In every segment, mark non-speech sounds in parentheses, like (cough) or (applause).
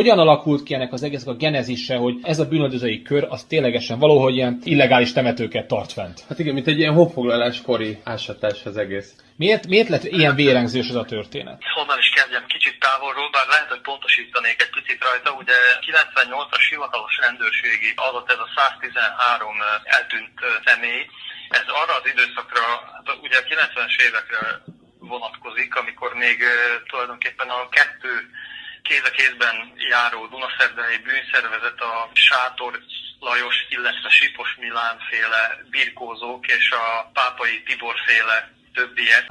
Hogyan alakult ki ennek az egész a genezise, hogy ez a bűnöldözői kör az ténylegesen valahogy ilyen illegális temetőket tart fent? Hát igen, mint egy ilyen honfoglaláskori ásatás az egész. Miért, miért lett ilyen vérengzős ez a történet? Honnan is kezdjem kicsit távolról, bár lehet, hogy pontosítanék egy picit rajta. Ugye 98-as hivatalos rendőrségi adat ez a 113 eltűnt személy. Ez arra az időszakra, hát ugye a 90-es évekre vonatkozik, amikor még tulajdonképpen a kettő kéz a kézben járó Dunaszerdei bűnszervezet a Sátor Lajos, illetve Sipos Milán féle birkózók és a pápai Tibor féle többiek.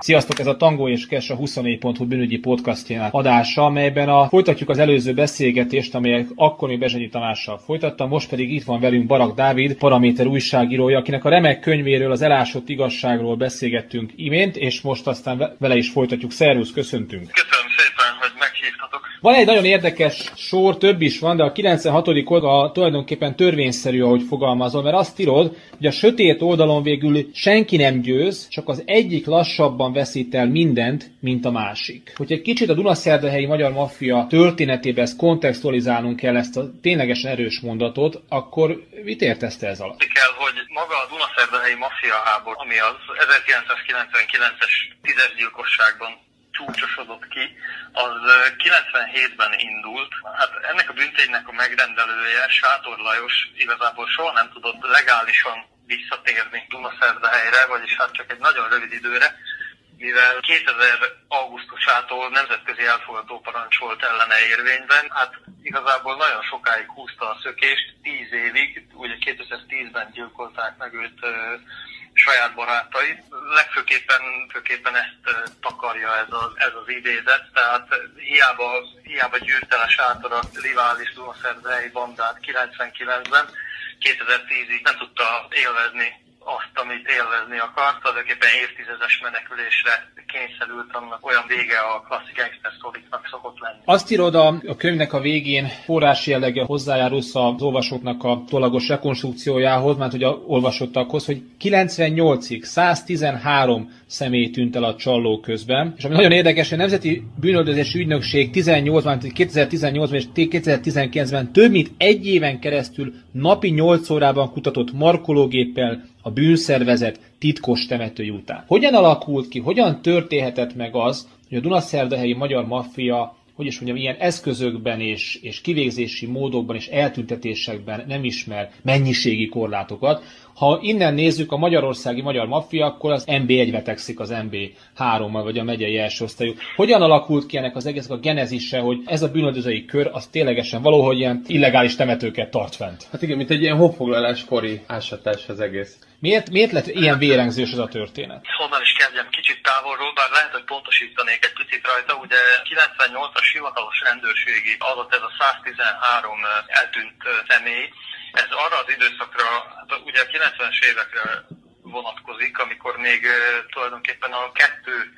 Sziasztok, ez a Tango és Kes a 24.hu bűnügyi podcastjának adása, amelyben a, folytatjuk az előző beszélgetést, amelyet akkor még Bezsenyi Tamással folytattam, most pedig itt van velünk Barak Dávid, paraméter újságírója, akinek a remek könyvéről, az elásott igazságról beszélgettünk imént, és most aztán vele is folytatjuk. Szervusz, köszöntünk! Köszönöm meghívtatok! Van egy nagyon érdekes sor, több is van, de a 96. oldal tulajdonképpen törvényszerű, ahogy fogalmazol, mert azt írod, hogy a sötét oldalon végül senki nem győz, csak az egyik lassabban veszít el mindent, mint a másik. Hogy egy kicsit a Dunaszerdahelyi magyar maffia történetében ezt kontextualizálnunk kell ezt a ténylegesen erős mondatot, akkor mit értesz ez alatt? kell, hogy maga a Dunaszerdahelyi maffia háború, ami az 1999-es tízes gyilkosságban csúcsosodott ki, az 97-ben indult. Hát ennek a bünténynek a megrendelője, Sátor Lajos igazából soha nem tudott legálisan visszatérni Dunaszerdahelyre, vagyis hát csak egy nagyon rövid időre, mivel 2000 augusztusától nemzetközi elfogadó parancs volt ellene érvényben, hát igazából nagyon sokáig húzta a szökést, 10 évig, ugye 2010-ben gyilkolták meg őt saját barátait. Legfőképpen főképpen ezt takarja ez az, ez az idézet, tehát hiába, hiába gyűrte le sátor a rivális Dunaszerdei bandát 99-ben, 2010-ig nem tudta élvezni azt, amit élvezni akart, tulajdonképpen évtizedes menekülésre kényszerült, annak olyan vége a klasszik gangster szoriknak szokott lenni. Azt írod a, a könyvnek a végén, forrási jellege hozzájárulsz az olvasóknak a tolagos rekonstrukciójához, mert hogy a olvasottakhoz, hogy 98-ig 113 személy tűnt el a csalló közben. És ami nagyon érdekes, hogy a Nemzeti Bűnöldözési Ügynökség 18-ban, 2018-ban és 2019-ben több mint egy éven keresztül napi 8 órában kutatott markológéppel a bűnszervezet titkos temetői után. Hogyan alakult ki, hogyan történhetett meg az, hogy a Dunaszerdahelyi magyar maffia hogy is mondjam, ilyen eszközökben és, és kivégzési módokban és eltüntetésekben nem ismer mennyiségi korlátokat. Ha innen nézzük a magyarországi magyar maffia, akkor az MB1 vetekszik az MB3-mal, vagy a megyei első osztályú. Hogyan alakult ki ennek az egész a genezise, hogy ez a bűnöldözői kör az ténylegesen valahogy ilyen illegális temetőket tart fent? Hát igen, mint egy ilyen honfoglaláskori ásatás az egész. Miért, miért lett ilyen vérengzős ez a történet? Honnan is kezdjem kicsit távolról, bár lehet, hogy pontosítanék egy picit rajta. Ugye 98-as hivatalos rendőrségi adat ez a 113 eltűnt személy. Ez arra az időszakra, hát ugye a 90-es évekre vonatkozik, amikor még tulajdonképpen a kettő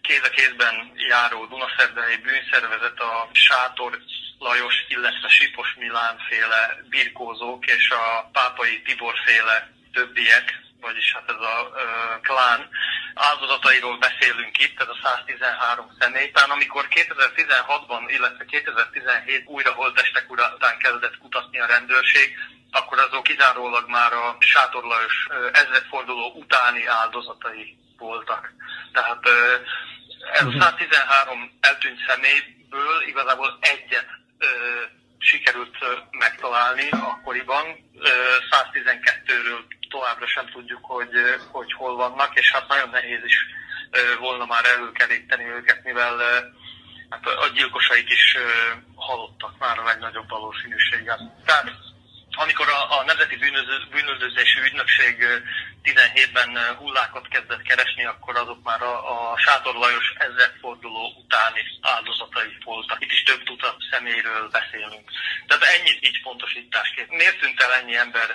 kéz a kézben járó Dunaszerdei bűnszervezet a Sátor Lajos, illetve Sipos Milán féle birkózók és a pápai Tibor féle többiek, vagyis hát ez a ö, klán áldozatairól beszélünk itt, ez a 113 személy. Tehát amikor 2016-ban, illetve 2017 újra holtestek után kezdett kutatni a rendőrség, akkor azok kizárólag már a sátorlajos ezredforduló utáni áldozatai voltak. Tehát ez a 113 eltűnt személyből igazából egyet sikerült megtalálni akkoriban. 112-ről továbbra sem tudjuk, hogy, hogy hol vannak, és hát nagyon nehéz is volna már előkeríteni őket, mivel hát a gyilkosaik is halottak már a legnagyobb valószínűséggel. Tehát amikor a, a Nemzeti Bűnöldözési Ügynökség 17-ben hullákat kezdett keresni, akkor azok már a, a Sátor Lajos ezredforduló után utáni áldozatai voltak. Itt is több tucat személyről beszélünk. Tehát ennyit így pontosításként. Miért tűnt el ennyi ember?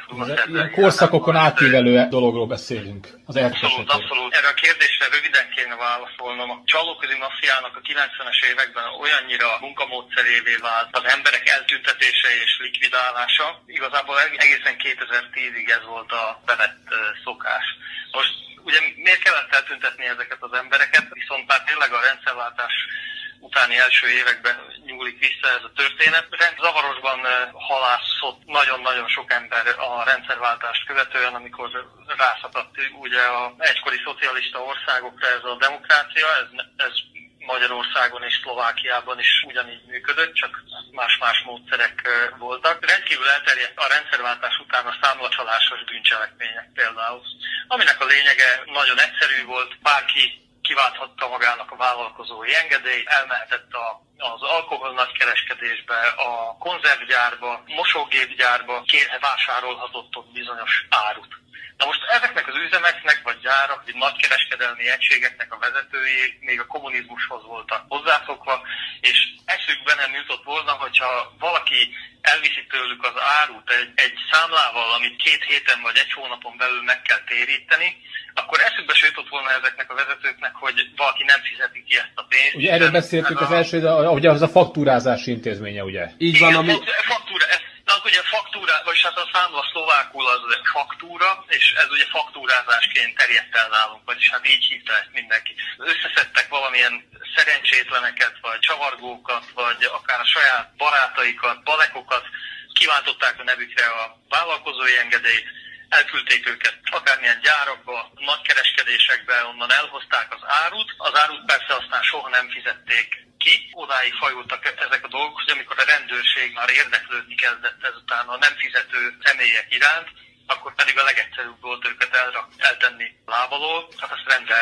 Ilyen korszakokon átívelő dologról beszélünk. Az abszolút, abszolút. Erre a kérdésre röviden kéne válaszolnom. A csalóközi mafiának a 90-es években olyannyira munkamódszerévé vált az emberek eltüntetése és likvidálása. Igazából egészen 2010-ig ez volt a bevett szokás. Most ugye miért kellett eltüntetni ezeket az embereket, viszont már tényleg a rendszerváltás utáni első években nyúlik vissza ez a történet. Zavarosban halászott nagyon-nagyon sok ember a rendszerváltást követően, amikor rászakadt ugye a egykori szocialista országokra ez a demokrácia, ez, ez Magyarországon és Szlovákiában is ugyanígy működött, csak más-más módszerek voltak. Rendkívül elterjedt a rendszerváltás után a számlacsalásos bűncselekmények például, aminek a lényege nagyon egyszerű volt, bárki kiválthatta magának a vállalkozói engedélyt, elmehetett a az alkohol nagykereskedésbe, a konzervgyárba, mosógépgyárba kérhe vásárolhatott ott bizonyos árut. Na most ezeknek az üzemeknek, vagy gyárak, vagy nagykereskedelmi egységeknek a vezetői még a kommunizmushoz voltak hozzászokva, és eszükbe nem jutott volna, hogyha valaki elviszi tőlük az árut egy, egy számlával, amit két héten vagy egy hónapon belül meg kell téríteni, akkor eszükbe se jutott volna ezeknek a vezetőknek, hogy valaki nem fizeti ki ezt a pénzt. Ugye erről beszéltük az a... első, ugye az a faktúrázási intézménye, ugye? Így van, ami... Faktúra, az ugye faktúra, vagy hát a számla szlovákul az faktúra, és ez ugye faktúrázásként terjedt el nálunk, vagyis hát így hívta ezt mindenki. Összeszedtek valamilyen szerencsétleneket, vagy csavargókat, vagy akár a saját barátaikat, balekokat, kiváltották a nevükre a vállalkozói engedélyt, elküldték őket akármilyen gyárakba, nagykereskedésekbe, onnan elhozták az árut. Az árut persze aztán soha nem fizették ki. Odáig fajultak ezek a dolgok, hogy amikor a rendőrség már érdeklődni kezdett ezután a nem fizető személyek iránt, akkor pedig a legegyszerűbb volt őket elrak, eltenni lábalól, hát azt rendre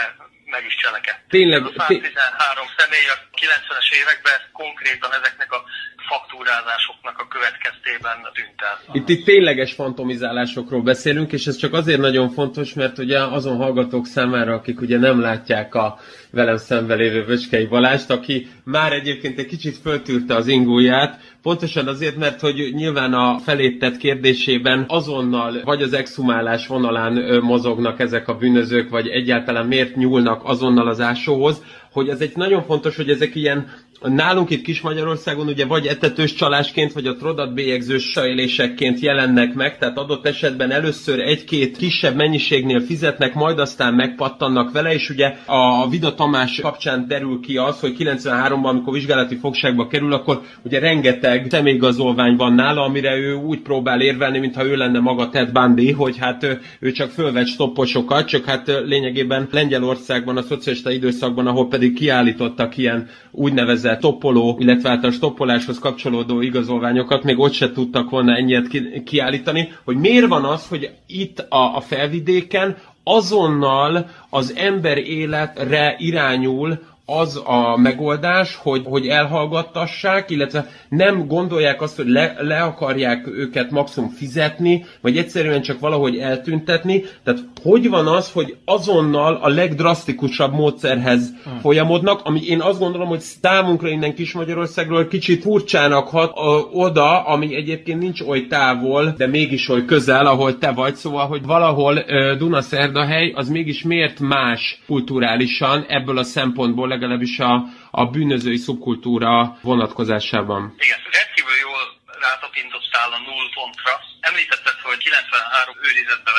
meg is cselekedett. Tényleg, Ez a 113 személy a 90-es években konkrétan ezeknek a faktúrázásoknak a következtében tűnt el. Itt, itt tényleges fantomizálásokról beszélünk, és ez csak azért nagyon fontos, mert ugye azon hallgatók számára, akik ugye nem látják a velem szembe lévő Vöcskei Balást, aki már egyébként egy kicsit föltűrte az ingóját, pontosan azért, mert hogy nyilván a felétett kérdésében azonnal vagy az exhumálás vonalán mozognak ezek a bűnözők, vagy egyáltalán miért nyúlnak azonnal az ásóhoz, hogy ez egy nagyon fontos, hogy ezek ilyen nálunk itt Kis Magyarországon ugye vagy etetős csalásként, vagy a trodat bélyegzős sajlésekként jelennek meg, tehát adott esetben először egy-két kisebb mennyiségnél fizetnek, majd aztán megpattannak vele, és ugye a Vida Tamás kapcsán derül ki az, hogy 93-ban, amikor vizsgálati fogságba kerül, akkor ugye rengeteg személyigazolvány van nála, amire ő úgy próbál érvelni, mintha ő lenne maga Ted Bundy, hogy hát ő, ő csak fölvet stopposokat, csak hát lényegében Lengyelországban, a szocialista időszakban, ahol pedig kiállítottak ilyen úgynevezett toppoló, illetve a stoppoláshoz kapcsolódó igazolványokat, még ott se tudtak volna ennyiet ki- kiállítani, hogy miért van az, hogy itt a, a felvidéken azonnal az ember életre irányul az a megoldás, hogy, hogy elhallgattassák, illetve nem gondolják azt, hogy le, le akarják őket maximum fizetni, vagy egyszerűen csak valahogy eltüntetni. Tehát hogy van az, hogy azonnal a legdrasztikusabb módszerhez hmm. folyamodnak, ami én azt gondolom, hogy számunkra innen Kis Magyarországról kicsit furcsának hat a, oda, ami egyébként nincs oly távol, de mégis oly közel, ahol te vagy, szóval, hogy valahol Dunaszerdahely az mégis miért más kulturálisan ebből a szempontból legalábbis a, a bűnözői szubkultúra vonatkozásában. Igen, rendkívül jól rátapintottál a null pontra. Említetted, hogy 93 őrizetbe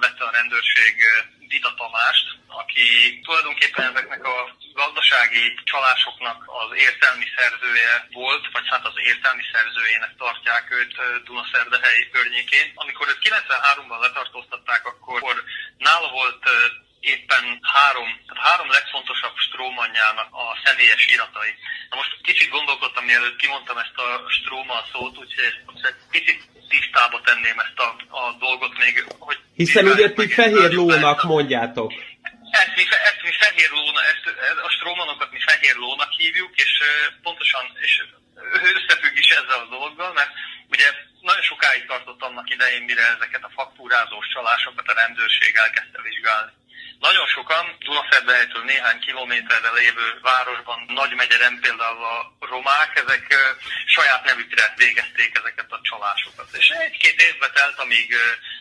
vette a rendőrség Dita Tamást, aki tulajdonképpen ezeknek a gazdasági csalásoknak az értelmi szerzője volt, vagy hát az értelmi szerzőjének tartják őt Dunaszerdehely környékén. Amikor őt 93-ban letartóztatták, akkor nála volt éppen három, tehát három legfontosabb strómanjának a személyes iratai. Na most kicsit gondolkodtam, mielőtt kimondtam ezt a stróma szót, úgyhogy egy picit tisztába tenném ezt a, a dolgot még. Hogy Hiszen ugye ti fehér lónak mondjátok. Ezt mi, ezt mi fehér lóna, ezt, a strómanokat mi fehér lónak hívjuk, és pontosan és összefügg is ezzel a dologgal, mert ugye nagyon sokáig tartott annak idején, mire ezeket a faktúrázós csalásokat a rendőrség elkezdte vizsgálni Nagyon sokan Dunaszerdehelytől néhány kilométerre lévő városban, Nagy megyeren például a romák, ezek saját nevükre végezték ezeket a csalásokat. És egy-két évbe telt, amíg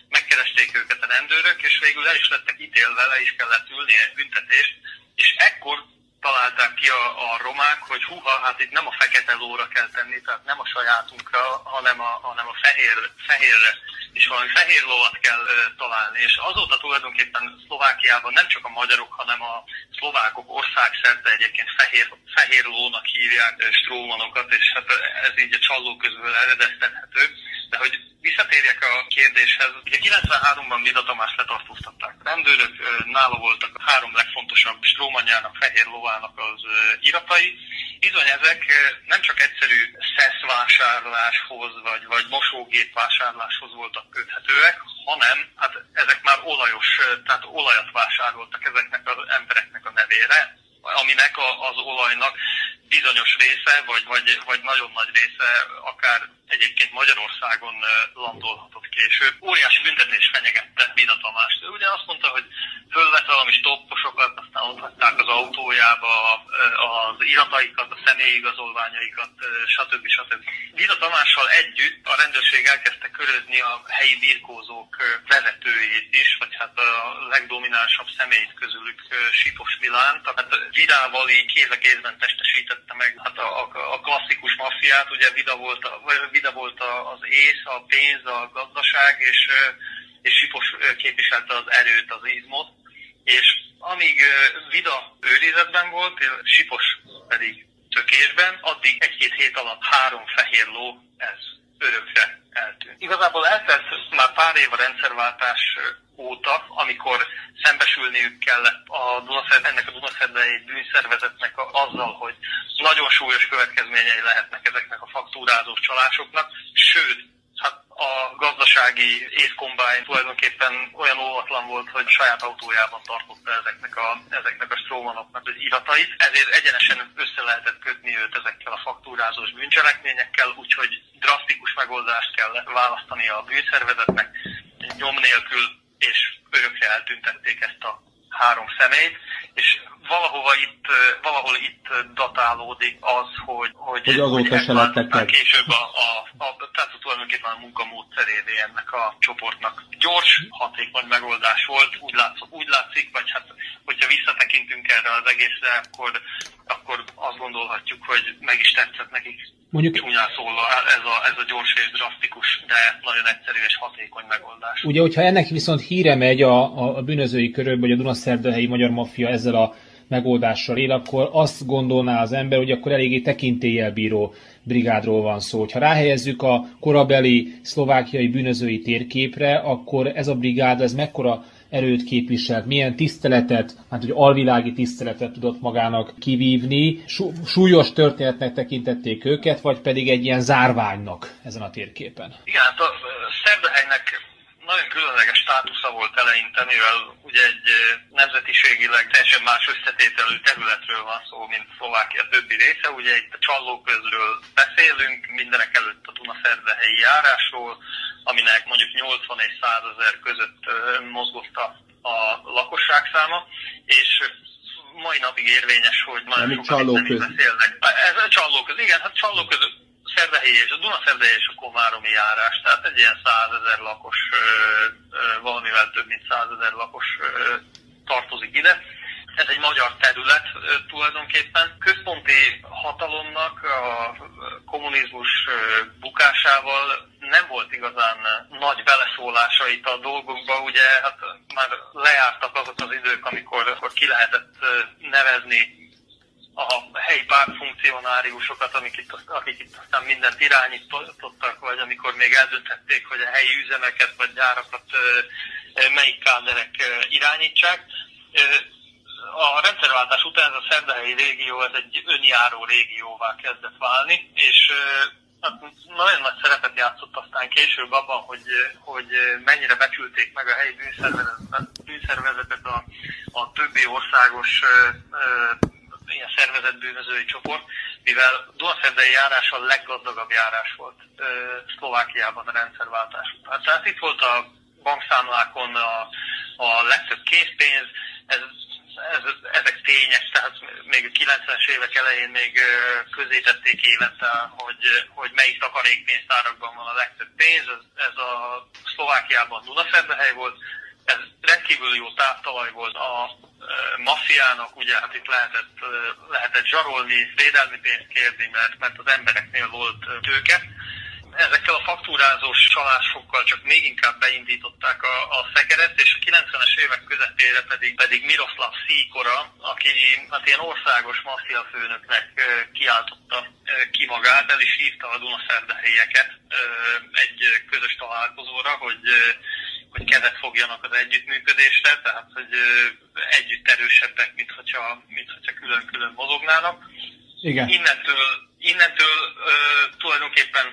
megkeresték őket a rendőrök, és végül el is lettek ítélve, le is kellett ülni büntetést, és ekkor találták ki a, a romák, hogy huha, hát itt nem a fekete lóra kell tenni, tehát nem a sajátunkra, hanem a, hanem a fehér, fehérre, és valami fehér lovat kell uh, találni. És azóta tulajdonképpen Szlovákiában nem csak a magyarok, hanem a szlovákok országszerte egyébként fehér, fehér lónak hívják uh, strómanokat, és hát ez így a csalló közül eredeztethető. De hogy visszatérjek a kérdéshez, ugye 93-ban Vida Tamás letartóztatták. Rendőrök nála voltak a három legfontosabb strómanjának, fehér lovának az iratai. Bizony ezek nem csak egyszerű szeszvásárláshoz vagy, vagy mosógép vásárláshoz voltak köthetőek, hanem hát ezek már olajos, tehát olajat vásároltak ezeknek az embereknek a nevére, aminek a, az olajnak bizonyos része, vagy, vagy, vagy nagyon nagy része akár egyébként Magyarországon landolhatott később. Óriási büntetés fenyegette Vida Tamást. Ő ugye azt mondta, hogy fölvett valami stopposokat, aztán ott az autójába az irataikat, a személyigazolványaikat, stb. stb. Vida Tamással együtt a rendőrség elkezdte körözni a helyi birkózók vezetőjét is, vagy hát a legdominánsabb személyt közülük Sipos Milán. Tehát Vidával így kéz a kézben testesítette meg hát a, a, a klasszikus maffiát, ugye Vida volt a, Vida volt az ész, a pénz, a gazdaság, és, és Sipos képviselte az erőt, az izmot, és amíg Vida őrizetben volt, Sipos pedig tökésben, addig egy-két hét alatt három fehér ló, ez örökre eltűnt. Igazából eltelt már pár év a rendszerváltás óta, amikor szembesülniük kellett a Dunaszerd, ennek a Dunaszerdei bűnszervezetnek azzal, hogy nagyon súlyos következményei lehetnek ezeknek a faktúrázós csalásoknak, sőt, hát a gazdasági észkombány tulajdonképpen olyan óvatlan volt, hogy saját autójában tartotta ezeknek a, ezeknek a strómanoknak az iratait, ezért egyenesen össze lehetett kötni őt ezekkel a faktúrázós bűncselekményekkel, úgyhogy drasztikus megoldást kell választani a bűnszervezetnek, nyom nélkül és örökre eltüntették ezt a három személyt, és valahova itt, valahol itt datálódik az, hogy, hogy, hogy azóta se lettek később a, a, a, tehát tulajdonképpen a munkamódszerévé ennek a csoportnak. Gyors, hatékony megoldás volt, úgy, látsz, úgy látszik, vagy hát hogyha visszatekintünk erre az egészre, akkor, akkor azt gondolhatjuk, hogy meg is tetszett nekik Mondjuk, csúnyán szólva ez a, ez a gyors és drasztikus, de nagyon egyszerű és hatékony megoldás. Ugye, hogyha ennek viszont híre megy a, a, a bűnözői körökbe, hogy a Dunaszerdahelyi Magyar Maffia ezzel a megoldással él, akkor azt gondolná az ember, hogy akkor eléggé tekintéllyel bíró brigádról van szó. Ha ráhelyezzük a korabeli szlovákiai bűnözői térképre, akkor ez a brigád, ez mekkora erőt képviselt, milyen tiszteletet, hát hogy alvilági tiszteletet tudott magának kivívni. Súlyos történetnek tekintették őket, vagy pedig egy ilyen zárványnak ezen a térképen? Igen, hát a Szerdehelynek nagyon különleges státusza volt eleinte, mivel ugye egy nemzetiségileg teljesen más összetételű területről van szó, mint Szlovákia többi része. Ugye itt a csallóközről beszélünk, mindenek előtt a Dunaszerdehelyi járásról, aminek mondjuk 80 és 100 ezer között mozgott a, a lakosság száma, és mai napig érvényes, hogy nagyon sokan beszélnek. Ez a csallóköz, igen, hát csallóköz Szerdehelyi és a Dunaszerdehelyi és a Komáromi járás, tehát egy ilyen százezer lakos, valamivel több mint százezer lakos tartozik ide. Ez egy magyar terület tulajdonképpen. Központi hatalomnak a kommunizmus bukásával nem volt igazán nagy beleszólása itt a dolgokba, ugye hát már lejártak azok az idők, amikor, amikor ki lehetett nevezni a helyi pártfunkcionáriusokat, akik itt, akik itt aztán mindent irányítottak, vagy amikor még eldöntették, hogy a helyi üzemeket vagy gyárakat melyik káderek irányítsák. A rendszerváltás után ez a szerdahelyi régió ez egy önjáró régióvá kezdett válni, és hát nagyon nagy szerepet játszott aztán később abban, hogy, hogy mennyire becsülték meg a helyi bűnszervezetet, bűnszervezetet a, a többi országos ilyen szervezett bűnözői csoport, mivel Dunaszerdei járás a leggazdagabb járás volt ö, Szlovákiában a rendszerváltás után. Tehát itt volt a bankszámlákon a, a legtöbb készpénz, ez, ez, ezek tények, tehát még a 90-es évek elején még közé tették évente, hogy, hogy melyik takarékpénztárakban van a legtöbb pénz, ez, ez a Szlovákiában Dunaszerdehely volt, ez rendkívül jó táptalaj volt a maffiának, ugye hát itt lehetett, lehetett zsarolni, védelmi pénzt kérni, mert, mert az embereknél volt tőke. Ezekkel a faktúrázós csalásokkal csak még inkább beindították a, a szekeret, és a 90-es évek közepére pedig, pedig Miroslav Szíkora, aki hát ilyen országos maffia főnöknek kiáltotta ki magát, el is hívta a Dunaszerdehelyeket egy közös találkozóra, hogy hogy kezet fogjanak az együttműködésre, tehát hogy együtt erősebbek, mint hogyha, mint hogyha külön-külön mozognának. Igen. Innentől, innentől uh, tulajdonképpen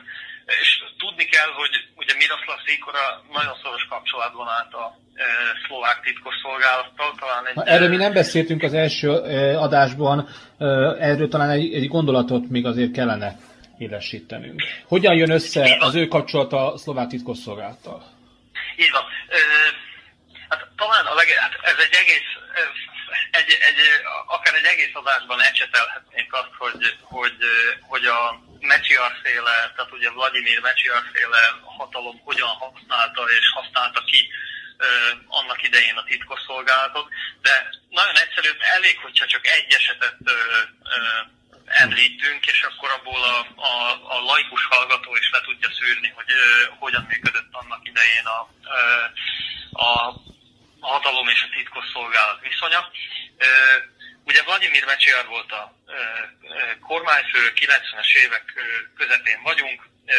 és tudni kell, hogy ugye Miroslav Szíkora nagyon szoros kapcsolatban állt a e, szlovák titkosszolgálattal. Talán egy, Na, erről mi nem beszéltünk az első e, adásban, e, erről talán egy, egy gondolatot még azért kellene élesítenünk. Hogyan jön össze az ő kapcsolata a szlovák titkosszolgálattal? Így van. Hát talán a leg, hát ez egy egész, egy, egy, akár egy egész adásban ecsetelhetnénk azt, hogy, hogy, hogy a Mecsiar-féle, tehát ugye Vladimir Mecsiar-féle hatalom hogyan használta és használta ki annak idején a titkosszolgálatot, de nagyon egyszerű, elég, hogyha csak egy esetet említünk, és akkor abból a, a, a laikus hallgató is le tudja szűrni, hogy ö, hogyan működött annak idején a, ö, a, hatalom és a titkosszolgálat viszonya. Ö, ugye Vladimir Mecsiar volt a ö, kormányfő, 90-es évek közepén vagyunk, ö,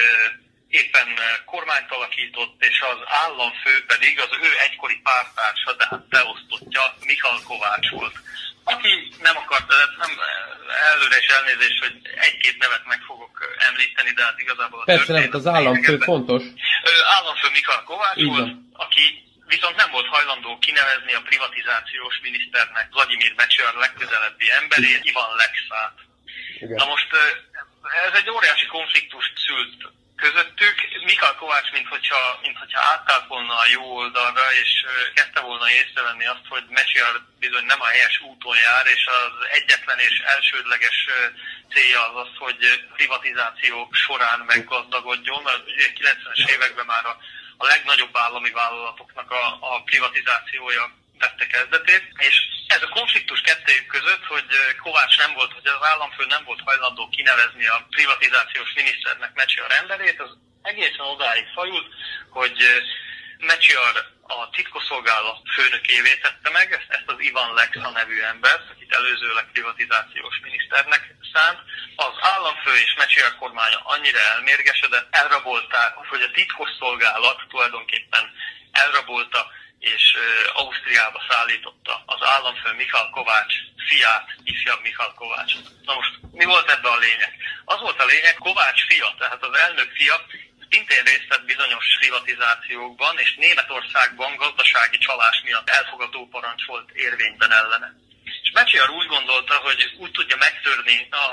éppen kormányt alakított, és az államfő pedig az ő egykori pártársa, tehát beosztottja Michal Kovács volt aki nem akart, nem előre is elnézést, hogy egy-két nevet meg fogok említeni, de hát igazából a Persze nem, az államfő fontos. Államfő Mikal Kovács Igen. volt, aki viszont nem volt hajlandó kinevezni a privatizációs miniszternek Vladimir Mecsar legközelebbi emberét, Ivan Lexát. Igen. Na most ez egy óriási konfliktust szült közöttük. Mikal Kovács, mint hogyha, mint hogyha átállt volna a jó oldalra, és kezdte volna észrevenni azt, hogy Mesiar bizony nem a helyes úton jár, és az egyetlen és elsődleges célja az az, hogy privatizáció során meggazdagodjon. A 90-es években már a, a legnagyobb állami vállalatoknak a, a privatizációja vette kezdetét, és ez a konfliktus kettőjük között, hogy Kovács nem volt, hogy az államfő nem volt hajlandó kinevezni a privatizációs miniszternek Mecsiar rendelét, az egészen odáig fajult, hogy Mecsiar a titkosszolgálat főnökévé tette meg, ezt, az Ivan Lexa nevű embert, akit előzőleg privatizációs miniszternek szánt. Az államfő és Mecsiar kormánya annyira elmérgesedett, elrabolták, hogy a titkosszolgálat tulajdonképpen elrabolta és Ausztriába szállította az államfő Michal Kovács fiát, ifjabb Michal Kovács. Na most mi volt ebben a lényeg? Az volt a lényeg, Kovács fia, tehát az elnök fia szintén részt vett bizonyos privatizációkban, és Németországban gazdasági csalás miatt elfogadó parancs volt érvényben ellene. És Mecsiar úgy gondolta, hogy úgy tudja megtörni a,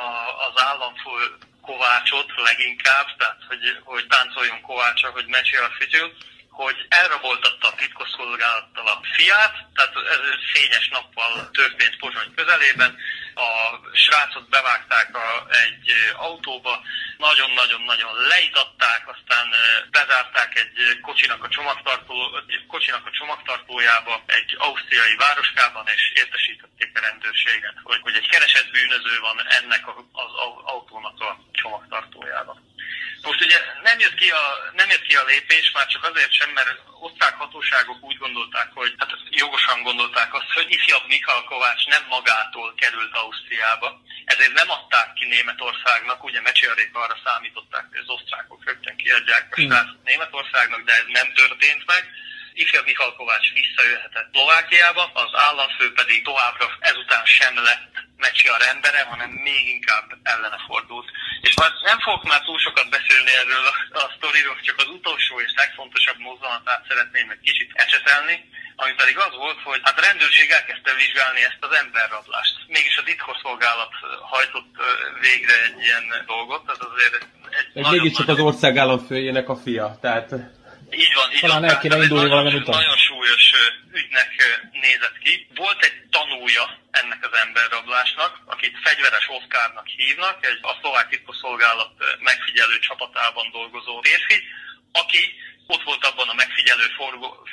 az államfő Kovácsot leginkább, tehát hogy, hogy táncoljon Kovácsa, hogy Mecsiar fütyül, hogy elraboltatta a titkosszolgálattal a fiát, tehát ez fényes nappal történt Pozsony közelében, a srácot bevágták a, egy autóba, nagyon-nagyon-nagyon leitatták, aztán bezárták egy kocsinak a, csomagtartó, kocsinak a csomagtartójába, egy ausztriai városkában, és értesítették a rendőrséget, hogy, hogy egy keresett bűnöző van ennek az autónak a csomagtartójában. Most ugye nem jött, ki a, nem jött ki a lépés, már csak azért sem, mert osztrák hatóságok úgy gondolták, hogy hát jogosan gondolták azt, hogy ifjabb Mikhal Kovács nem magától került Ausztriába, ezért nem adták ki Németországnak, ugye Mecsiarék arra számították, hogy az osztrákok rögtön kiadják a hmm. Németországnak, de ez nem történt meg ifjabb Mikhal Kovács visszajöhetett Szlovákiába, az államfő pedig továbbra ezután sem lett Mecsiar embere, hanem még inkább ellene fordult. És már nem fogok már túl sokat beszélni erről a, a sztoriról, csak az utolsó és legfontosabb mozzanatát szeretném egy kicsit ecsetelni, ami pedig az volt, hogy hát a rendőrség elkezdte vizsgálni ezt az emberrablást. Mégis a titkosszolgálat hajtott végre egy ilyen dolgot, tehát azért egy Ez mégiscsak az ország államfőjének a fia, tehát... Így van, így Talán van. el kéne indulni valami Nagyon súlyos súlyos ügynek nézett ki. Volt egy tanúja ennek az emberrablásnak, akit fegyveres Oszkárnak hívnak, egy a szlovák titkosszolgálat megfigyelő csapatában dolgozó férfi, aki ott volt abban a megfigyelő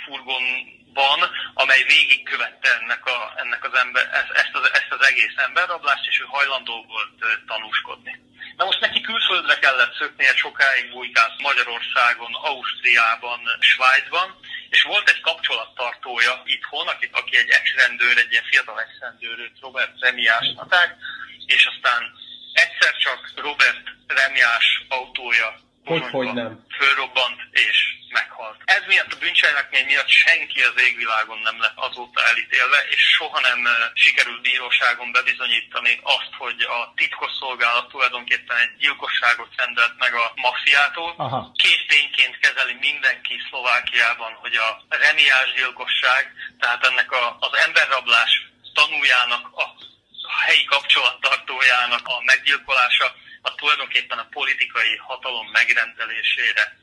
furgonban, amely végigkövette ennek, a, ennek az ember, ezt, az, ezt az egész emberrablást, és ő hajlandó volt tanúskodni. Na most neki külföldre kellett szöknie, sokáig bújkált Magyarországon, Ausztriában, Svájcban, és volt egy kapcsolattartója itthon, aki, aki egy ex-rendőr, egy ilyen fiatal ex-rendőr, Robert Remiásnak, és aztán egyszer csak Robert Remiás autója hogy, hogy nem. fölrobbant és meghalt. Ez miatt a bűncselekmény miatt senki az égvilágon nem lett azóta elítélve, és soha nem sikerült bíróságon bebizonyítani azt, hogy a titkosszolgálat tulajdonképpen egy gyilkosságot rendelt meg a mafiától. Aha. Két tényként kezeli mindenki Szlovákiában, hogy a remiás gyilkosság, tehát ennek a, az emberrablás tanújának, a helyi kapcsolattartójának a meggyilkolása a tulajdonképpen a politikai hatalom megrendelésére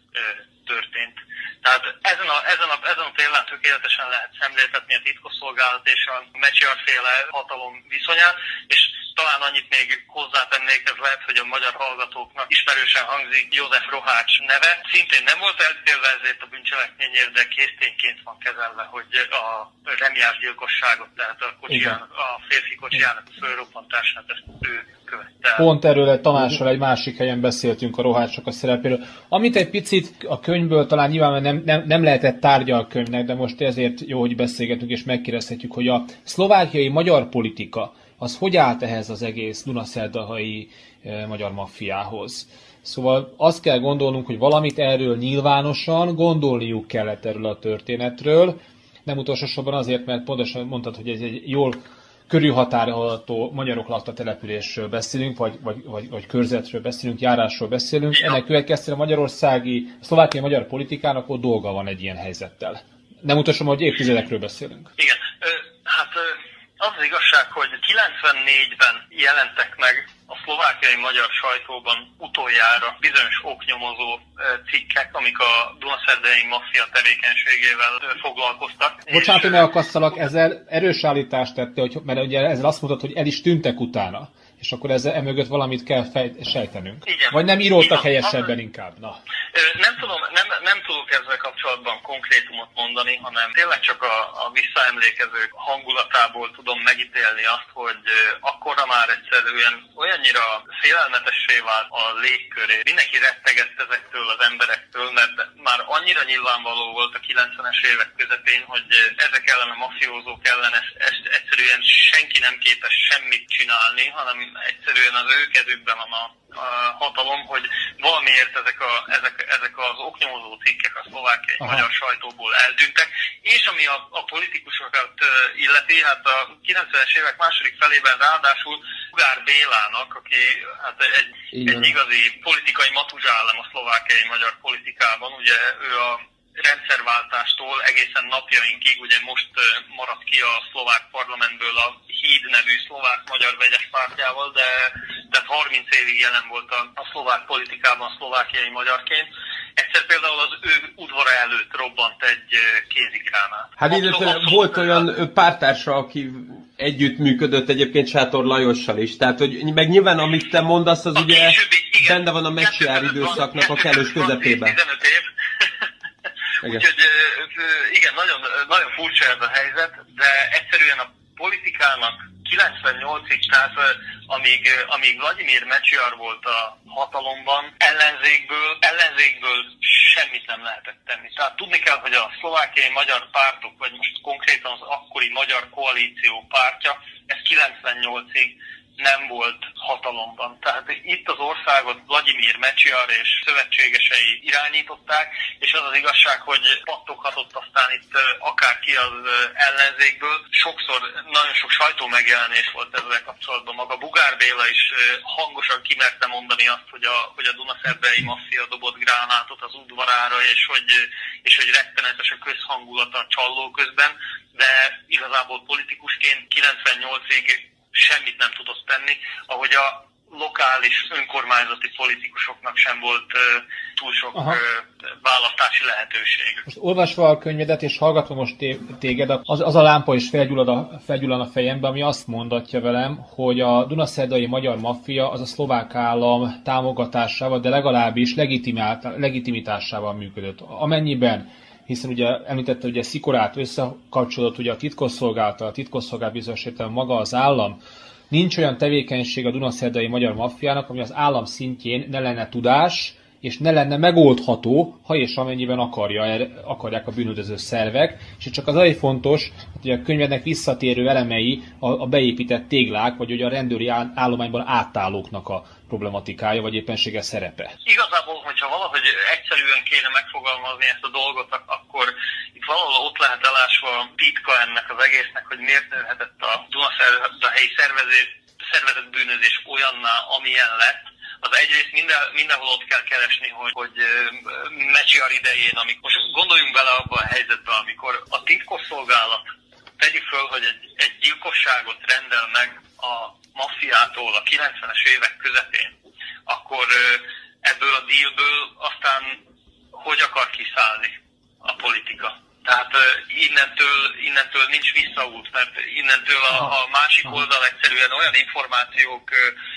történt. Tehát ezen a, ezen a, ezen a téren tökéletesen lehet szemléltetni a titkosszolgálat és a Mecsiar-féle hatalom viszonyát, és talán annyit még hozzátennék, ez lehet, hogy a magyar hallgatóknak ismerősen hangzik József Rohács neve. Szintén nem volt eltélve ezért a bűncselekményért, de késztényként van kezelve, hogy a remiás gyilkosságot, tehát a, kocsiján, a férfi kocsijának a fölrobbantását ezt ő követte. Pont erről Tamással egy másik helyen beszéltünk a Rohácsok a szerepéről. Amit egy picit a könyvből talán nyilván nem, nem, nem lehetett tárgya könyvnek, de most ezért jó, hogy beszélgetünk és megkérdezhetjük, hogy a szlovákiai magyar politika az hogy állt ehhez az egész Dunaszerdahai e, magyar maffiához. Szóval azt kell gondolnunk, hogy valamit erről nyilvánosan gondolniuk kellett erről a történetről, nem utolsó sorban azért, mert pontosan mondtad, hogy ez egy jól körülhatárolható magyarok lakta településről beszélünk, vagy, vagy, vagy, vagy körzetről beszélünk, járásról beszélünk. Ennek következtében a magyarországi, a szlovákiai magyar politikának ott dolga van egy ilyen helyzettel. Nem utolsó, hogy évtizedekről beszélünk. Igen, hát az az igazság, hogy 94-ben jelentek meg a szlovákiai magyar sajtóban utoljára bizonyos oknyomozó cikkek, amik a Dunaszerdei maffia tevékenységével foglalkoztak. Bocsánat, hogy megakasszalak, ezzel erős állítást tette, hogy, mert ugye ezzel azt mondtad, hogy el is tűntek utána és akkor ezzel emögött valamit kell fej, sejtenünk. Igen. Vagy nem íróltak helyesebben inkább? Na. Nem tudom, nem, nem tudok ezzel kapcsolatban konkrétumot mondani, hanem tényleg csak a, a visszaemlékezők hangulatából tudom megítélni azt, hogy akkora már egyszerűen olyannyira félelmetessé vált a légköré. Mindenki rettegett ezektől az emberektől, mert már annyira nyilvánvaló volt a 90-es évek közepén, hogy ezek ellen a mafiózók ellen ezt, ezt egyszerűen senki nem képes semmit csinálni, hanem egyszerűen az ő kezükben van a, a hatalom, hogy valamiért ezek, a, ezek, ezek az oknyomozó cikkek a szlovákiai magyar sajtóból eltűntek, és ami a, a politikusokat illeti, hát a 90-es évek második felében ráadásul Ugár Bélának, aki hát egy, egy igazi politikai matuzsállam a szlovákiai magyar politikában, ugye ő a rendszerváltástól egészen napjainkig, ugye most maradt ki a szlovák parlamentből a Híd nevű szlovák-magyar vegyes pártjával, de, de 30 évig jelen volt a, a szlovák politikában szlovákiai magyarként. Egyszer például az ő udvara előtt robbant egy kézigránát. Hát illetve volt olyan pártársa, aki együtt működött egyébként Sátor Lajossal is. Tehát, hogy meg nyilván amit te mondasz, az a ugye későbbi, igen, benne van a mecsiár időszaknak a kellős közepében. 15 év. (laughs) Úgyhogy igen, nagyon, nagyon furcsa ez a helyzet, de egyszerűen a politikának 98-ig, tehát amíg, amíg Vladimir Mecsiar volt a hatalomban, ellenzékből, ellenzékből semmit nem lehetett tenni. Tehát tudni kell, hogy a szlovákiai magyar pártok, vagy most konkrétan az akkori magyar koalíció pártja, ez 98-ig nem volt hatalomban. Tehát itt az országot Vladimir Mecsiar és szövetségesei irányították, és az az igazság, hogy pattoghatott aztán itt akárki az ellenzékből. Sokszor nagyon sok sajtó megjelenés volt ezzel kapcsolatban. Maga Bugár Béla is hangosan kimerte mondani azt, hogy a, hogy a Dunaszerdei maffia dobott gránátot az udvarára, és hogy, és hogy rettenetes a közhangulata a csalló közben, de igazából politikusként 98-ig semmit nem tudott tenni, ahogy a lokális önkormányzati politikusoknak sem volt uh, túl sok uh, választási lehetőség. Most olvasva a könyvedet és hallgatva most téged, az, az a lámpa is felgyullad a, felgyullad a fejembe, ami azt mondatja velem, hogy a Dunaszerdai magyar maffia az a szlovák állam támogatásával, de legalábbis legitimitásával működött. Amennyiben hiszen ugye említette, a Szikorát összekapcsolódott ugye a titkosszolgáltal, a titkosszolgált bizonyos maga az állam, nincs olyan tevékenység a Dunaszerdai magyar maffiának, ami az állam szintjén ne lenne tudás, és ne lenne megoldható, ha és amennyiben akarja, akarják a bűnöldöző szervek, és csak az egy fontos, hogy a könyvednek visszatérő elemei a, a beépített téglák, vagy hogy a rendőri állományban átállóknak a problematikája, vagy éppensége szerepe. Igazából, hogyha valahogy egyszerűen kéne megfogalmazni ezt a dolgot, akkor itt valahol ott lehet elásva a titka ennek az egésznek, hogy miért nőhetett a Dunaszerdahelyi szervezet, szervezet bűnözés olyanná, amilyen lett, az egyrészt minden, mindenhol ott kell keresni, hogy, hogy Mecsiar idején, amikor most gondoljunk bele abba a helyzetbe, amikor a titkosszolgálat tegyük föl, hogy egy, egy gyilkosságot rendel meg a maffiától a 90-es évek közepén, akkor ebből a dílből aztán hogy akar kiszállni a politika? Tehát innentől, innentől nincs visszaút, mert innentől a, a másik oldal egyszerűen olyan információk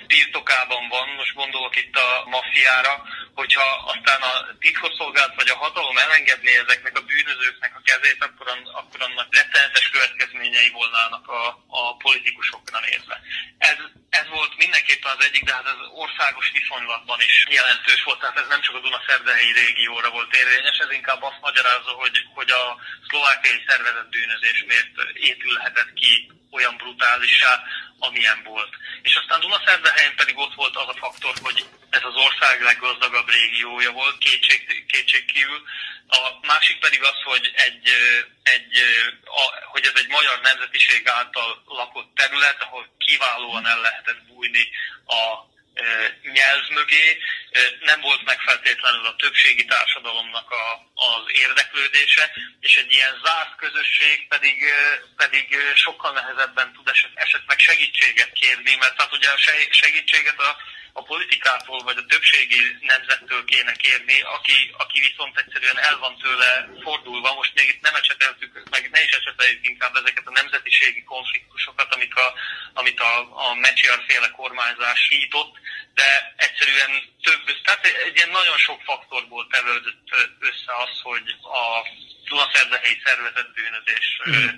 birtokában van, most gondolok itt a maffiára, hogyha aztán a titkosszolgált vagy a hatalom elengedné ezeknek a bűnözőknek a kezét, akkor, akkor annak rettenetes következményei volnának a, a politikusokra nézve. Ez, ez volt mindenképpen az egyik, de hát ez országos viszonylatban is jelentős volt, tehát ez nem csak a Duna-Szerdehelyi régióra volt érvényes, ez inkább azt magyarázza, hogy, hogy a szlovákiai szervezett bűnözés miért épülhetett ki olyan brutálissá, amilyen volt. És aztán Dunaszerdahelyen pedig ott volt az a faktor, hogy ez az ország leggazdagabb régiója volt, kétség, kétség kívül. A másik pedig az, hogy, egy, egy, a, hogy ez egy magyar nemzetiség által lakott terület, ahol kiválóan el lehetett bújni a nyelv mögé, nem volt megfeltétlenül a többségi társadalomnak a, az érdeklődése, és egy ilyen zárt közösség pedig, pedig sokkal nehezebben tud esetleg segítséget kérni, mert tehát ugye a segítséget a a politikától vagy a többségi nemzettől kéne kérni, aki, aki viszont egyszerűen el van tőle fordulva. Most még itt nem ecseteltük, meg ne is ecseteljük inkább ezeket a nemzetiségi konfliktusokat, amik a, amit a, a Mecsiar féle kormányzás hított, de egyszerűen több, tehát egy ilyen nagyon sok faktorból tevődött össze az, hogy a Dunaszerdahelyi szervezett bűnözés mm.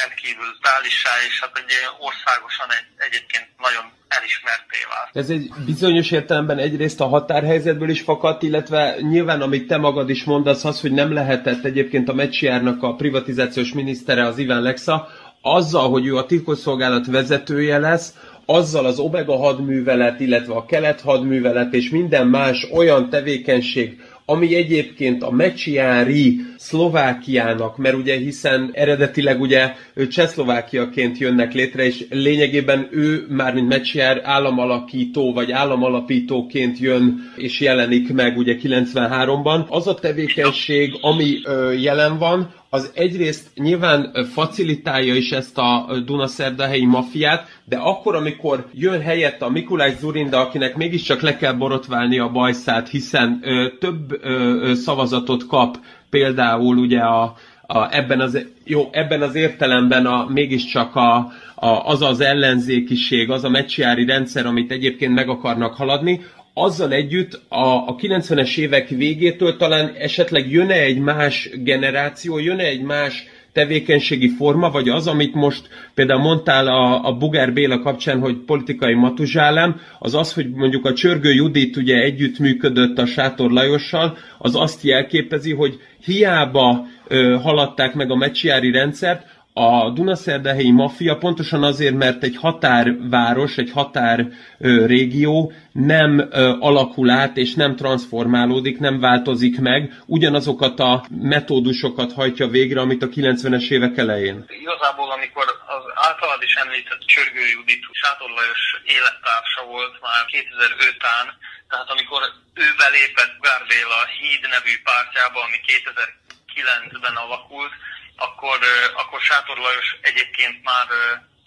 rendkívül tálissá, és hát egy országosan egy, egyébként nagyon elismerté vált. Ez egy bizonyos értelemben egyrészt a határhelyzetből is fakadt, illetve nyilván, amit te magad is mondasz, az, hogy nem lehetett egyébként a Mecsiárnak a privatizációs minisztere, az Iván Lexa, azzal, hogy ő a titkosszolgálat vezetője lesz, azzal az Omega hadművelet, illetve a kelet hadművelet és minden más olyan tevékenység, ami egyébként a Mecsiári Szlovákiának, mert ugye hiszen eredetileg ugye Csehszlovákiaként jönnek létre, és lényegében ő már mint Mecsiár államalakító vagy államalapítóként jön és jelenik meg ugye 93-ban. Az a tevékenység, ami jelen van, az egyrészt nyilván facilitálja is ezt a Dunaszerdahelyi mafiát, de akkor, amikor jön helyett a Mikulás Zurinda, akinek mégiscsak le kell borotválni a bajszát, hiszen ö, több ö, szavazatot kap például ugye a, a, ebben, az, jó, ebben az értelemben a, mégiscsak a, a, az az ellenzékiség, az a mecsiári rendszer, amit egyébként meg akarnak haladni, azzal együtt a, a 90-es évek végétől talán esetleg jön-e egy más generáció, jön-e egy más tevékenységi forma, vagy az, amit most például mondtál a, a Bugár Béla kapcsán, hogy politikai matuzsálem, az az, hogy mondjuk a Csörgő Judit ugye együttműködött a Sátor Lajossal, az azt jelképezi, hogy hiába ö, haladták meg a mecsiári rendszert, a Dunaszerdahelyi maffia pontosan azért, mert egy határváros, egy határ ö, régió nem ö, alakul át és nem transformálódik, nem változik meg, ugyanazokat a metódusokat hajtja végre, amit a 90-es évek elején. Igazából, amikor az általad is említett Csörgő Judit, Sátor Lajos élettársa volt már 2005-án, tehát amikor ő belépett Gárbéla Híd nevű pártjába, ami 2009-ben alakult, akkor, akkor Sátor Lajos egyébként már,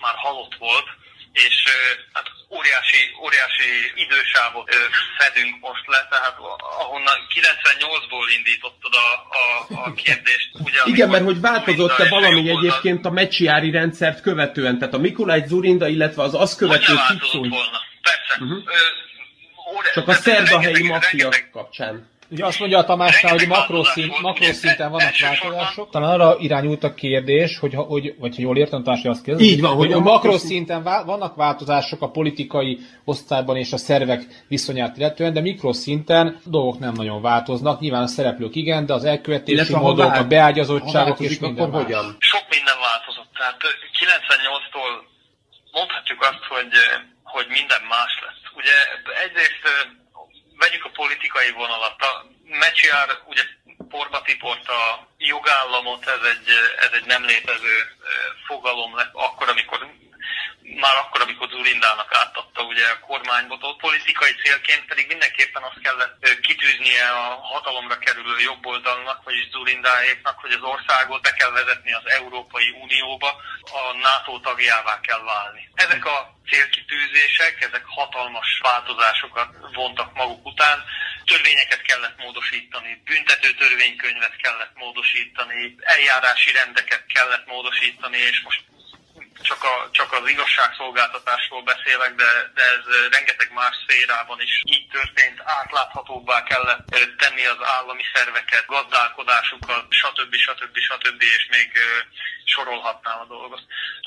már halott volt, és hát óriási, óriási idősávot fedünk most le, tehát ahonnan 98-ból indítottad a, a, a kérdést. Ugye, Igen, mert hogy változott-e valami egyébként a mecsiári rendszert követően, tehát a Mikulaj Zurinda, illetve az azt követő volna, persze. Uh-huh. Csak a szerdahelyi maffia kapcsán. Ugye azt mondja a Tamásnál, hogy makroszint, makroszinten vannak változások. Talán arra irányult a kérdés, hogy, hogy vagy ha jól értem, Tamás, azt kérdezi, Így van, hogy, hogy a makroszinten vannak változások a politikai osztályban és a szervek viszonyát illetően, de mikroszinten dolgok nem nagyon változnak. Nyilván a szereplők igen, de az elkövetési módok, a beágyazottságok és minden akkor hogyan? Sok minden változott. Tehát 98-tól mondhatjuk azt, hogy, hogy minden más lesz. Ugye egyrészt vegyük a politikai vonalat. A Mecsiár ugye porba tiport a jogállamot, ez egy, ez egy nem létező fogalom lett akkor, amikor már akkor, amikor Zulindának átadta ugye a kormánybotot, politikai célként pedig mindenképpen azt kellett kitűznie a hatalomra kerülő jobboldalnak, vagyis Zulindáéknak, hogy az országot be kell vezetni az Európai Unióba, a NATO tagjává kell válni. Ezek a célkitűzések, ezek hatalmas változásokat vontak maguk után, törvényeket kellett módosítani, büntető törvénykönyvet kellett módosítani, eljárási rendeket kellett módosítani, és most csak, a, csak az igazságszolgáltatásról beszélek, de, de ez rengeteg más szférában is így történt. Átláthatóbbá kellett tenni az állami szerveket, gazdálkodásukat, stb. stb. stb. és még sorolhatnám a dolgot.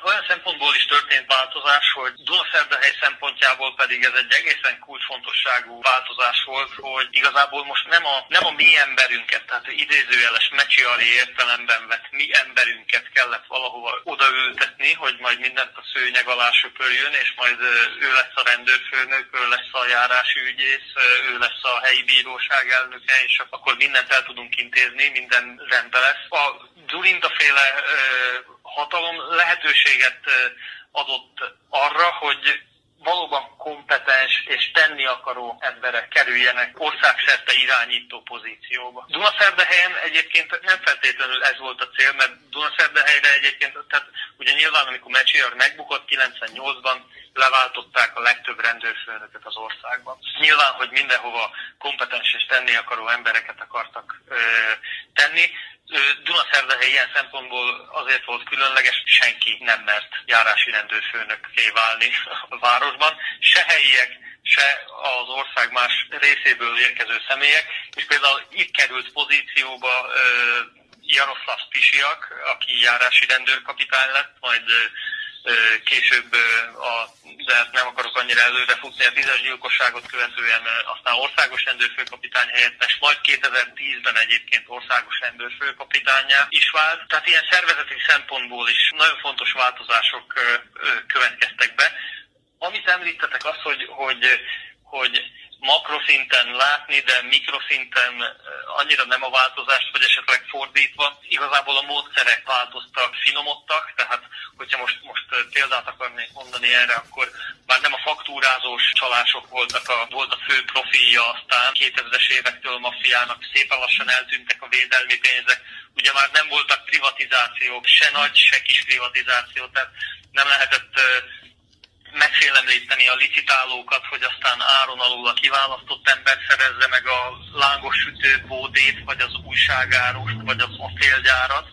Olyan szempontból is történt változás, hogy Dunaszerdahely szempontjából pedig ez egy egészen kulcsfontosságú változás volt, hogy igazából most nem a, nem a mi emberünket, tehát idézőjeles mecsiari értelemben vett mi emberünket kellett valahova odaültetni, hogy majd mindent a szőnyeg alá söpörjön, és majd ő lesz a rendőrfőnök, ő lesz a járási ügyész, ő lesz a helyi bíróság elnöke, és akkor mindent el tudunk intézni, minden rendben lesz. A Zulinda féle hatalom lehetőséget adott arra, hogy valóban kompetens és tenni akaró emberek kerüljenek országszerte irányító pozícióba. Dunaszerdehelyen egyébként nem feltétlenül ez volt a cél, mert Dunaszerdehelyre egyébként, tehát ugye nyilván amikor Mecsiar megbukott 98-ban, leváltották a legtöbb rendőrfőnöket az országban. Nyilván, hogy mindenhova kompetens és tenni akaró embereket akartak ö, tenni, Dunaszerdahely ilyen szempontból azért volt különleges, senki nem mert járási rendőrfőnökké válni a városban, se helyiek, se az ország más részéből érkező személyek, és például itt került pozícióba Jaroszláv Spisiak, aki járási rendőrkapitány lett, majd később, a, de hát nem akarok annyira előre futni, a tízes gyilkosságot követően aztán országos rendőrfőkapitány helyettes, majd 2010-ben egyébként országos rendőrfőkapitányá is vált. Tehát ilyen szervezeti szempontból is nagyon fontos változások következtek be. Amit említettek az, hogy, hogy, hogy makroszinten látni, de mikroszinten annyira nem a változást, vagy esetleg fordítva. Igazából a módszerek változtak, finomodtak, tehát hogyha most, most példát akarnék mondani erre, akkor már nem a faktúrázós csalások voltak a, volt a fő profilja, aztán 2000-es évektől a maffiának szépen lassan eltűntek a védelmi pénzek, ugye már nem voltak privatizációk, se nagy, se kis privatizáció, tehát nem lehetett megfélemlíteni a licitálókat, hogy aztán áron alul a kiválasztott ember szerezze meg a lángos sütő bódét, vagy az újságárost, vagy az acélgyárat.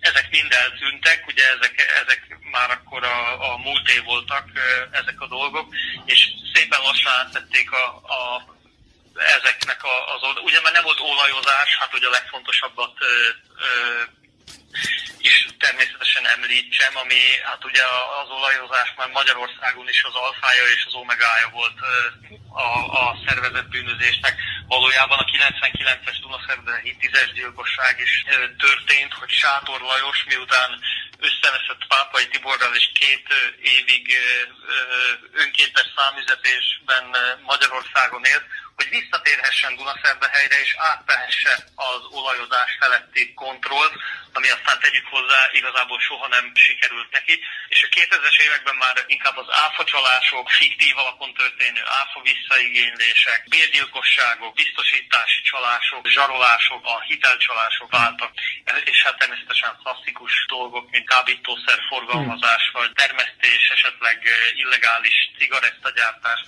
Ezek mind eltűntek, ugye ezek, ezek már akkor a, a múlté voltak ezek a dolgok, és szépen lassan áttették a, a ezeknek az, ugye már nem volt olajozás, hát ugye a legfontosabbat ö, ö, is természetesen említsem, ami hát ugye az olajozás már Magyarországon is az alfája és az omegája volt a, a szervezett bűnözésnek. Valójában a 99-es Dunaszerdehelyi tízes gyilkosság is történt, hogy Sátor Lajos miután összeveszett Pápai Tiborral és két évig önkéntes számüzetésben Magyarországon élt, hogy visszatérhessen Dunaszerdahelyre és átvehesse az olajozás feletti kontroll, ami aztán tegyük hozzá igazából soha nem sikerült neki, és a 2000-es években már inkább az áfacsalások, fiktív alapon történő áfa visszaigénylések, bérgyilkosságok, biztosítási csalások, zsarolások, a hitelcsalások váltak, és hát természetesen klasszikus dolgok, mint kábítószer forgalmazás, vagy termesztés, esetleg illegális cigarettagyártás,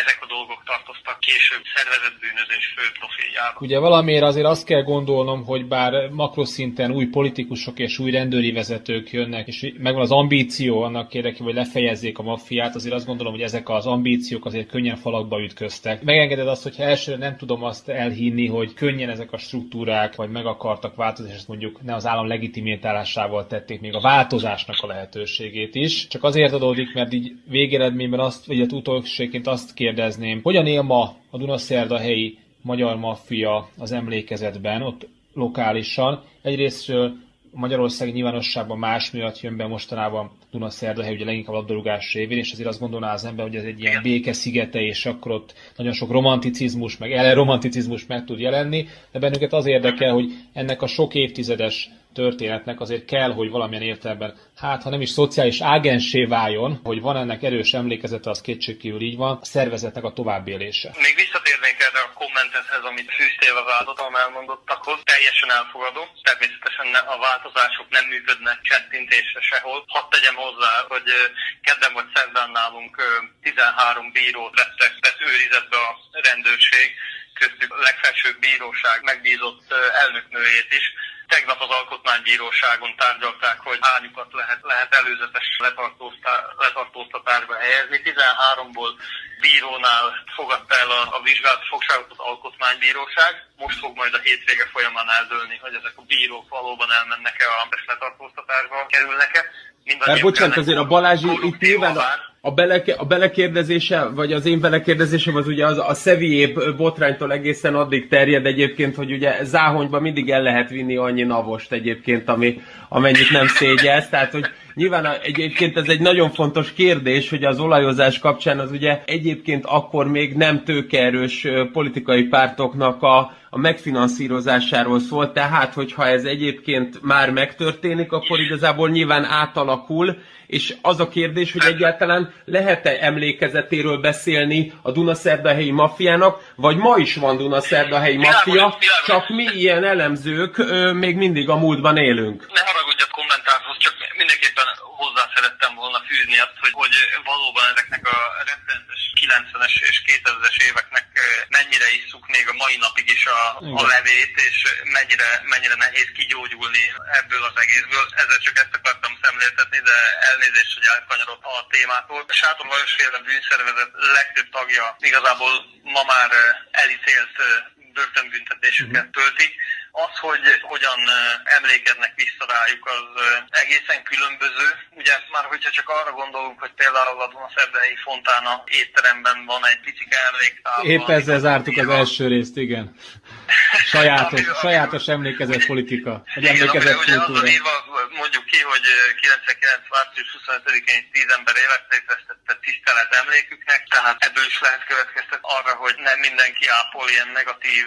ezek a dolgok tartoztak később szervezett bűnözés fő profiljába. Ugye valamiért azért azt kell gondolnom, hogy bár makroszinten új politikusok és új rendőri vezetők jönnek, és megvan az ambíció annak érdekében, hogy lefejezzék a maffiát, azért azt gondolom, hogy ezek az ambíciók azért könnyen falakba ütköztek. Megengeded azt, hogy elsőre nem tudom azt elhinni, hogy könnyen ezek a struktúrák, vagy meg akartak változni, és ezt mondjuk ne az állam legitimitálásával tették még a változásnak a lehetőségét is. Csak azért adódik, mert így végeredményben azt, vagy utolsóként azt kérdezném, hogyan él ma a Dunaszerda helyi magyar maffia az emlékezetben, ott lokálisan. Egyrészt Magyarország nyilvánosságban más miatt jön be mostanában Dunaszerdahely, ugye leginkább labdarúgás révén, és azért azt gondolná az ember, hogy ez egy ilyen béke szigete, és akkor ott nagyon sok romanticizmus, meg romanticizmus meg tud jelenni, de bennünket az érdekel, hogy ennek a sok évtizedes történetnek azért kell, hogy valamilyen értelemben, hát ha nem is szociális ágensé váljon, hogy van ennek erős emlékezete, az kétségkívül így van, a szervezetnek a továbbélése. Még visszatérnék erre a kommentethez, amit fűztél a vádatom elmondottakhoz, teljesen elfogadom. Természetesen a változások nem működnek csettintésre sehol. Hadd tegyem hozzá, hogy kedden vagy szerdán nálunk 13 bírót vettek, vett őrizetbe a rendőrség, köztük a legfelsőbb bíróság megbízott elnöknőjét is, Tegnap az Alkotmánybíróságon tárgyalták, hogy hányukat lehet, lehet előzetes letartóztatásba helyezni. 13-ból bírónál fogadta el a, a vizsgálat fogságot az Alkotmánybíróság. Most fog majd a hétvége folyamán eldőlni, hogy ezek a bírók valóban elmennek-e a letartóztatásba, kerülnek-e. Hát bocsánat, azért a Balázsi itt nyilván a, bele, a belekérdezése, vagy az én belekérdezésem az ugye az a szeviép botránytól egészen addig terjed egyébként, hogy ugye záhonyban mindig el lehet vinni annyi navost egyébként, ami, amennyit nem szégyez. Tehát, hogy nyilván egyébként ez egy nagyon fontos kérdés, hogy az olajozás kapcsán az ugye egyébként akkor még nem tőkeerős politikai pártoknak a, a megfinanszírozásáról szól, tehát hogyha ez egyébként már megtörténik, akkor igazából nyilván átalakul, és az a kérdés, hogy egyáltalán lehet-e emlékezetéről beszélni a Dunaszerdahelyi maffiának, vagy ma is van Dunaszerdahelyi maffia, csak mi ilyen elemzők még mindig a múltban élünk. Haragudjak kommentárhoz, csak mindenképpen hozzá szerettem volna fűzni azt, hogy, hogy valóban ezeknek a rettenetes 90-es és 2000-es éveknek mennyire isszuk még a mai napig is a, a levét, és mennyire, mennyire nehéz kigyógyulni ebből az egészből. Ezzel csak ezt akartam szemléltetni, de elnézést, hogy elkanyarod a témától. A Sátor Lajos féle bűnszervezet legtöbb tagja igazából ma már elítélt börtönbüntetésüket mhm. tölti. Az, hogy hogyan emlékeznek vissza rájuk, az egészen különböző. Ugye már hogyha csak arra gondolunk, hogy például a Dunaszerdei Fontána étteremben van egy picik emléktár. Épp ezzel zártuk az első részt, igen. (laughs) Sajátos, sajátos emlékezett politika. Egy emlékezett ugye, kultúra. Ugye az mondjuk ki, hogy 99. március 25-én 10 ember életét vesztette tisztelet emléküknek, tehát ebből is lehet következtetni arra, hogy nem mindenki ápol ilyen negatív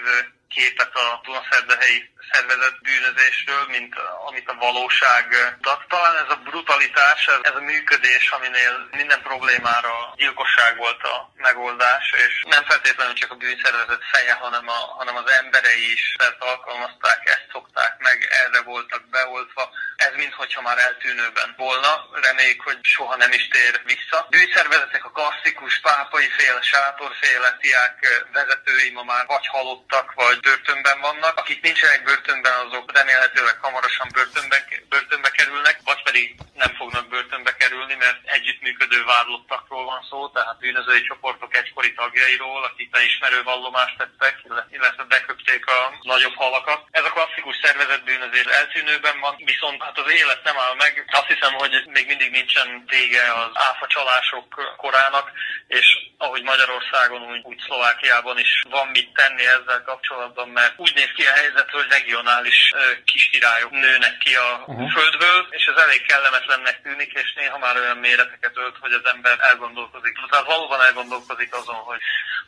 képet a Dunaszerdahelyi szervezett bűnözésről, mint amit a valóság ad. Talán ez a brutalitás, ez a működés, aminél minden problémára gyilkosság volt a megoldás, és nem feltétlenül csak a bűnszervezet feje, hanem, a, hanem az emberei is ezt alkalmazták, ezt szokták meg, erre voltak beoltva. Ez minthogyha már eltűnőben volna. Reméljük, hogy soha nem is tér vissza. Bűnszervezetek a klasszikus pápai féle, sátorféle tiák vezetői ma már vagy halottak, vagy börtönben vannak. Akik nincsenek börtönben, azok remélhetőleg hamarosan börtönbe, börtönbe kerülnek, vagy pedig nem fognak börtönbe kerülni, mert együttműködő vádlottakról van szó, tehát bűnözői csoportok egykori tagjairól, akik ismerő vallomást tettek, illetve beköpték a nagyobb halakat. Ez a klasszikus szervezet bűnözés eltűnőben van, viszont hát az élet nem áll meg. Azt hiszem, hogy még mindig nincsen vége az áfa csalások korának, és ahogy Magyarországon, úgy, úgy Szlovákiában is van mit tenni ezzel kapcsolatban, mert úgy néz ki a helyzet, hogy regionális kiskirályok nőnek ki a uh-huh. földből, és ez elég kellemetlennek tűnik, és néha már olyan méreteket tölt, hogy az ember elgondolkozik. Tehát valóban elgondolkozik azon, hogy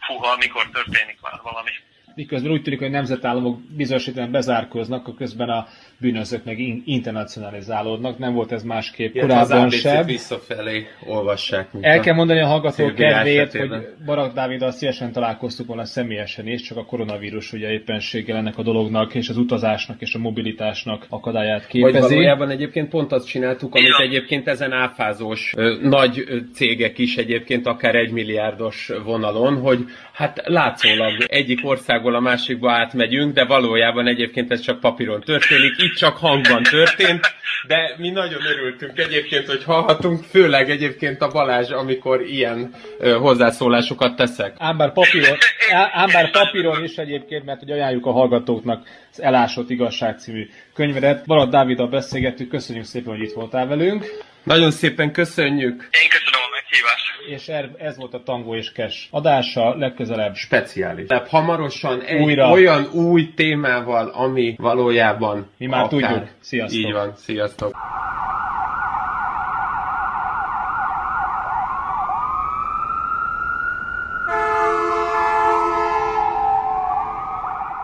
fúha, mikor történik már valami miközben úgy tűnik, hogy nemzetállamok bizonyosítóan bezárkoznak, közben a bűnözők meg internacionalizálódnak. Nem volt ez másképp Ilyen korábban sem. visszafelé olvassák. El kell mondani a hallgató kedvéért, hogy Barak Dáviddal szívesen találkoztuk volna személyesen is, csak a koronavírus ugye éppenséggel ennek a dolognak és az utazásnak és a mobilitásnak akadályát képezi. Vagy valójában egyébként pont azt csináltuk, amit egyébként ezen áfázós ö, nagy cégek is egyébként akár egy milliárdos vonalon, hogy hát látszólag egyik országból a másikba átmegyünk, de valójában egyébként ez csak papíron történik, itt csak hangban történt, de mi nagyon örültünk egyébként, hogy hallhatunk, főleg egyébként a Balázs, amikor ilyen ö, hozzászólásokat teszek. Ám bár, papíron, ám bár papíron is egyébként, mert hogy ajánljuk a hallgatóknak az Elásott Igazság című könyvedet. Balad Dáviddal beszélgettük, köszönjük szépen, hogy itt voltál velünk. Nagyon szépen köszönjük. Én köszönöm a meghívást. És er, ez volt a Tango és Kes adása, legközelebb speciális. Tehát hamarosan egy Újra. olyan új témával, ami valójában mi már akár. tudjuk. Sziasztok. Így van, sziasztok.